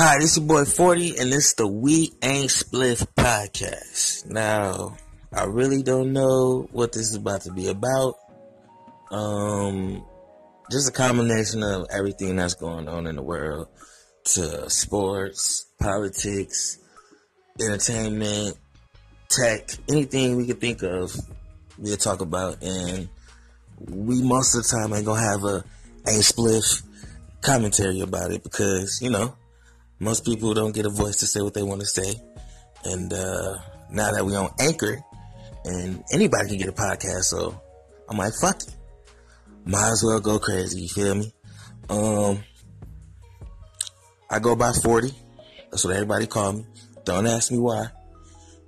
Hi, this is boy 40, and this is the We Ain't Spliff podcast. Now, I really don't know what this is about to be about. Um, just a combination of everything that's going on in the world to sports, politics, entertainment, tech, anything we could think of, we'll talk about. And we most of the time ain't gonna have a ain't spliff commentary about it because, you know, most people don't get a voice to say what they want to say. And uh, now that we on Anchor, and anybody can get a podcast, so I'm like, fuck it. Might as well go crazy, you feel me? Um, I go by 40. That's what everybody call me. Don't ask me why.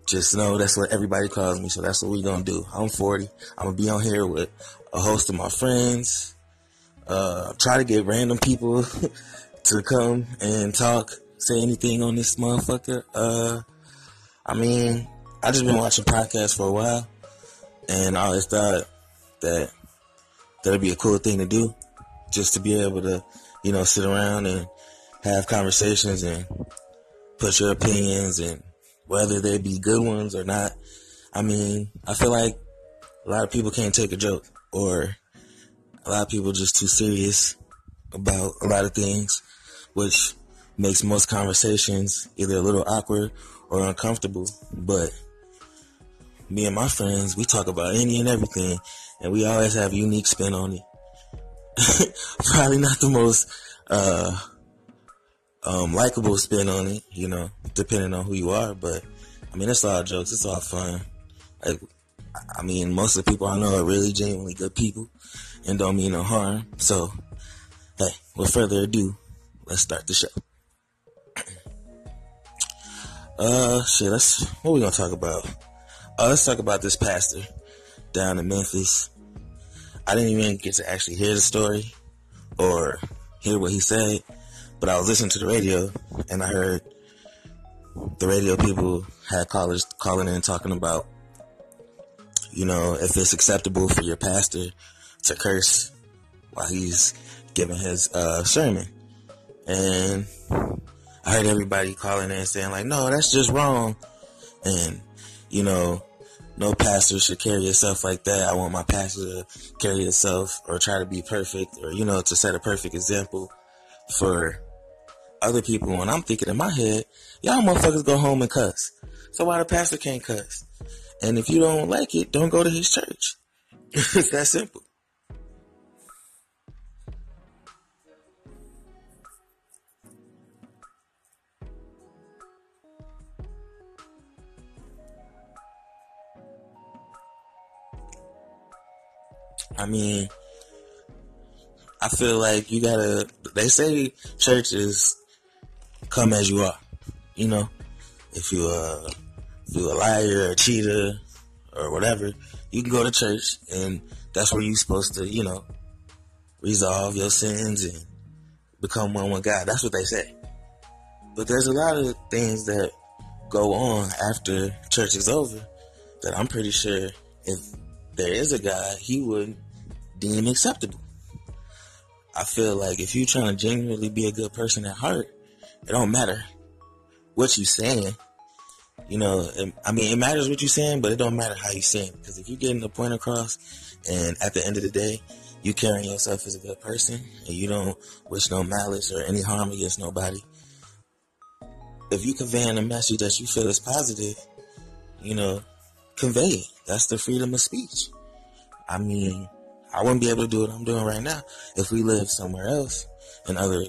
Just know that's what everybody calls me, so that's what we gonna do. I'm 40. I'm gonna be on here with a host of my friends. Uh, try to get random people to come and talk, say anything on this motherfucker. Uh, I mean, I just been watching podcasts for a while, and I always thought that that'd be a cool thing to do, just to be able to, you know, sit around and have conversations and put your opinions and whether they be good ones or not. I mean, I feel like a lot of people can't take a joke or a lot of people just too serious about a lot of things, which makes most conversations either a little awkward or uncomfortable. But me and my friends, we talk about any and everything, and we always have a unique spin on it. Probably not the most uh, um, likable spin on it, you know, depending on who you are. But I mean, it's all jokes. It's all fun. Like, I mean, most of the people I know are really genuinely good people and don't mean no harm. So, hey, with further ado, let's start the show. Uh, shit, let's, what we gonna talk about? Uh, let's talk about this pastor down in Memphis. I didn't even get to actually hear the story or hear what he said, but I was listening to the radio and I heard the radio people had callers calling in talking about, you know, if it's acceptable for your pastor to curse while he's giving his uh, sermon. And I heard everybody calling in saying like, no, that's just wrong. And, you know, no pastor should carry yourself like that. I want my pastor to carry himself or try to be perfect or, you know, to set a perfect example for other people. And I'm thinking in my head, y'all motherfuckers go home and cuss. So why the pastor can't cuss? And if you don't like it, don't go to his church. it's that simple. I mean, I feel like you gotta, they say churches come as you are, you know? If you, uh, if you're a liar a cheater or whatever, you can go to church and that's where you're supposed to, you know, resolve your sins and become one with God. That's what they say. But there's a lot of things that go on after church is over that I'm pretty sure if there is a God, he would deem acceptable. I feel like if you're trying to genuinely be a good person at heart, it don't matter what you're saying. You know, I mean, it matters what you're saying, but it don't matter how you're saying. Because if you're getting the point across, and at the end of the day, you carrying yourself as a good person, and you don't wish no malice or any harm against nobody. If you conveying a message that you feel is positive, you know, convey it. That's the freedom of speech. I mean, I wouldn't be able to do what I'm doing right now if we lived somewhere else in other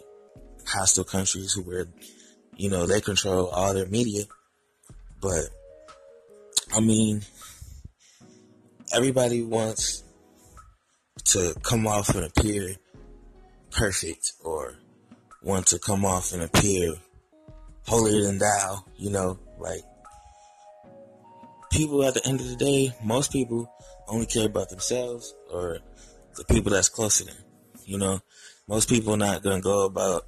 hostile countries where, you know, they control all their media. But, I mean, everybody wants to come off and appear perfect or want to come off and appear holier than thou, you know, like people at the end of the day, most people only care about themselves or the people that's close to them. You know, most people not gonna go about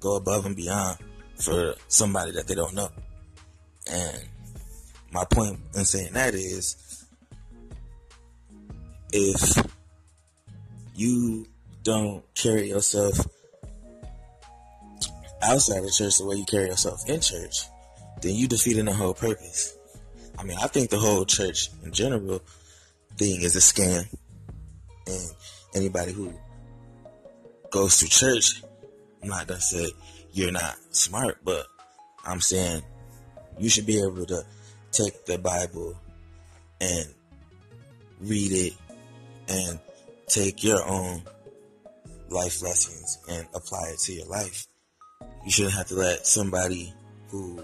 go above and beyond for somebody that they don't know. And my point in saying that is if you don't carry yourself outside of church the way you carry yourself in church, then you defeating the whole purpose. I mean, I think the whole church in general thing is a scam. And anybody who goes to church, I'm not gonna say you're not smart, but I'm saying you should be able to take the Bible and read it and take your own life lessons and apply it to your life. You shouldn't have to let somebody who,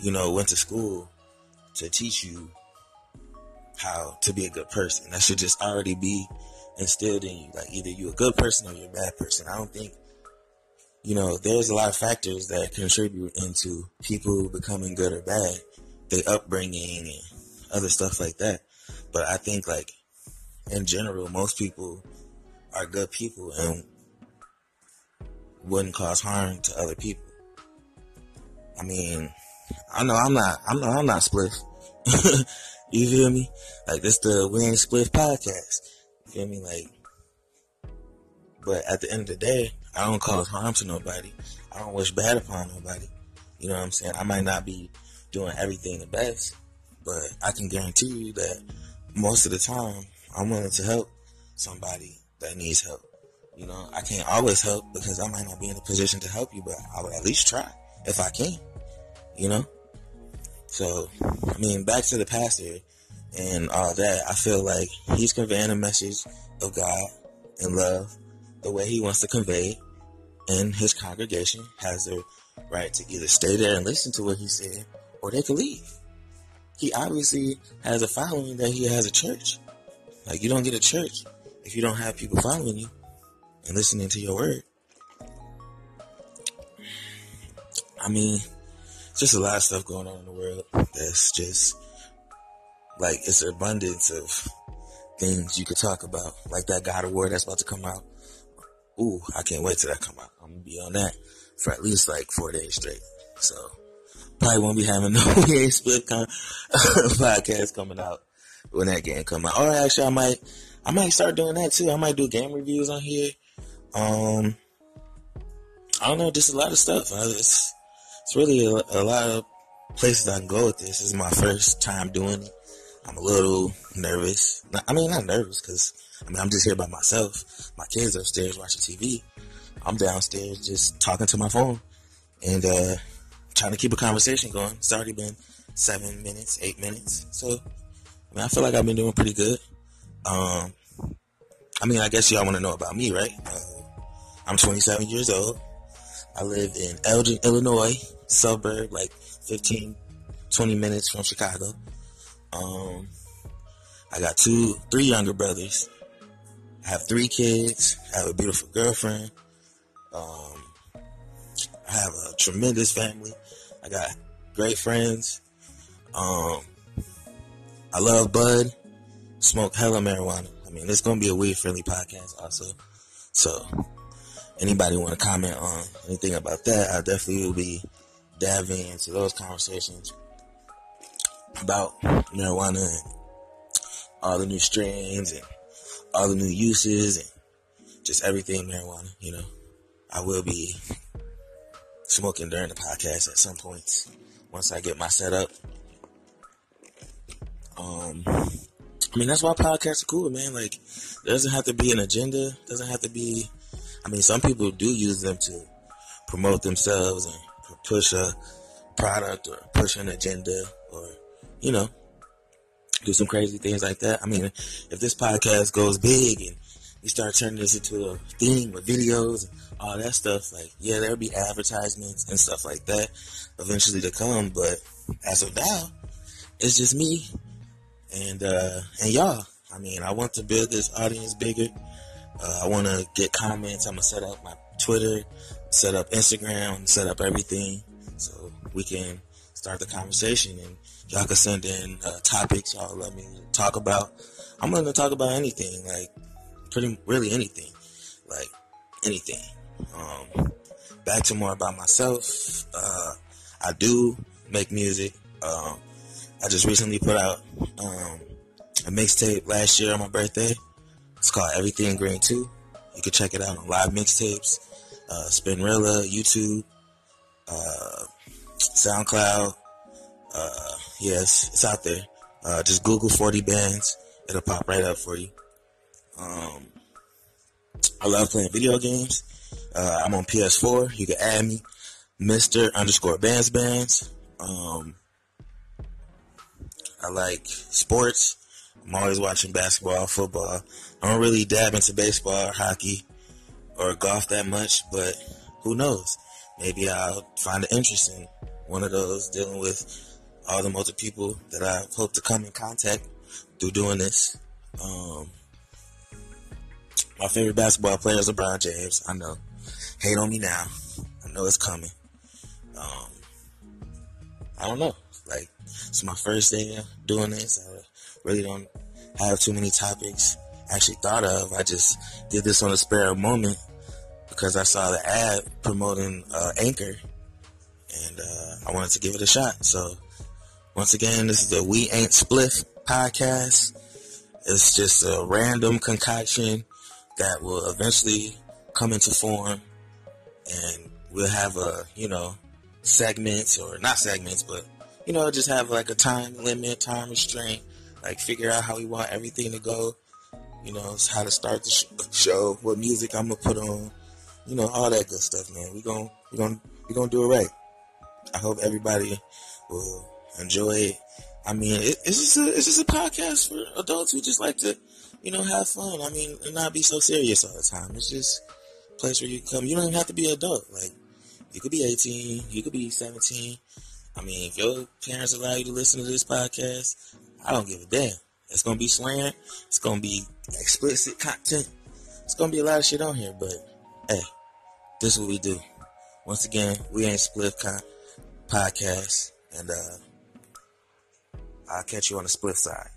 you know, went to school to teach you how to be a good person. That should just already be instilled in you. Like either you're a good person or you're a bad person. I don't think, you know, there's a lot of factors that contribute into people becoming good or bad, their upbringing and other stuff like that. But I think like in general, most people are good people and wouldn't cause harm to other people. I mean, I know I'm not, I'm not, I'm not split. you feel me? Like this the We Ain't Split podcast. Feel me? Like, but at the end of the day, I don't cause harm to nobody. I don't wish bad upon nobody. You know what I'm saying? I might not be doing everything the best, but I can guarantee you that most of the time I'm willing to help somebody that needs help. You know, I can't always help because I might not be in a position to help you, but I would at least try if I can. You know? So, I mean, back to the pastor and all that, I feel like he's conveying a message of God and love the way he wants to convey it, and his congregation has the right to either stay there and listen to what he said, or they could leave. He obviously has a following that he has a church. Like, you don't get a church if you don't have people following you and listening to your word. I mean, just a lot of stuff going on in the world that's just like it's an abundance of things you could talk about, like that God of War that's about to come out. Ooh, I can't wait till that come out. I'm gonna be on that for at least like four days straight. So probably won't be having no EA split con- podcast coming out when that game come out. Or actually, I might, I might start doing that too. I might do game reviews on here. Um, I don't know, just a lot of stuff. It's, it's really a, a lot of places I can go with this. This is my first time doing it. I'm a little nervous. I mean, not nervous because I mean I'm just here by myself. My kids upstairs watching TV. I'm downstairs just talking to my phone and uh, trying to keep a conversation going. It's already been seven minutes, eight minutes. So I mean, I feel like I've been doing pretty good. Um, I mean, I guess y'all want to know about me, right? Uh, I'm 27 years old. I live in Elgin, Illinois, suburb, like 15, 20 minutes from Chicago. Um, I got two, three younger brothers. I have three kids. I have a beautiful girlfriend. Um, I have a tremendous family. I got great friends. Um, I love bud. Smoke hella marijuana. I mean, it's gonna be a weed friendly podcast also. So, anybody want to comment on anything about that? I definitely will be diving into those conversations about marijuana and all the new strains and all the new uses and just everything marijuana, you know. I will be smoking during the podcast at some points once I get my setup. Um, I mean, that's why podcasts are cool, man. Like, there doesn't have to be an agenda. Doesn't have to be. I mean, some people do use them to promote themselves and push a product or push an agenda or, you know, do some crazy things like that. I mean, if this podcast goes big and we start turning this into a thing with videos and all that stuff, like, yeah, there'll be advertisements and stuff like that eventually to come. But as of now, it's just me and, uh, and y'all. I mean, I want to build this audience bigger. Uh, I want to get comments. I'm going to set up my Twitter, set up Instagram, set up everything so we can start the conversation and y'all can send in uh, topics y'all let me talk about. I'm going to talk about anything, like pretty really anything, like anything. Um, back to more about myself. Uh, I do make music. Um, I just recently put out um, a mixtape last year on my birthday. It's called Everything Green 2. You can check it out on live mixtapes, uh, Spinrilla, YouTube. uh, SoundCloud. Uh, yes, it's out there. Uh, just Google 40 bands. It'll pop right up for you. Um, I love playing video games. Uh, I'm on PS4. You can add me, Mr. underscore bands bands. Um, I like sports. I'm always watching basketball, football. I don't really dab into baseball or hockey or golf that much, but who knows? Maybe I'll find an interest in one of those dealing with all the multiple people that I hope to come in contact through doing this. Um, my favorite basketball player is LeBron James. I know. Hate on me now. I know it's coming. Um, I don't know. Like, it's my first day doing this. I really don't have too many topics actually thought of. I just did this on a spare moment because I saw the ad promoting uh, Anchor, and uh, I wanted to give it a shot. So, once again, this is the We Ain't Spliff podcast. It's just a random concoction that will eventually come into form, and we'll have a you know segments or not segments, but you know just have like a time limit, time restraint, like figure out how we want everything to go. You know, how to start the sh- show, what music I'm gonna put on, you know, all that good stuff, man. We gon' we gon' we gonna do it right. I hope everybody will enjoy it. I mean, it, it's just a it's just a podcast for adults who just like to, you know, have fun. I mean, and not be so serious all the time. It's just a place where you come. You don't even have to be an adult. Like, you could be 18, you could be 17. I mean, if your parents allow you to listen to this podcast, I don't give a damn. It's gonna be swearing. It's gonna be explicit content. It's gonna be a lot of shit on here, but hey, this is what we do. Once again, we ain't split con- podcast, and uh, I'll catch you on the split side.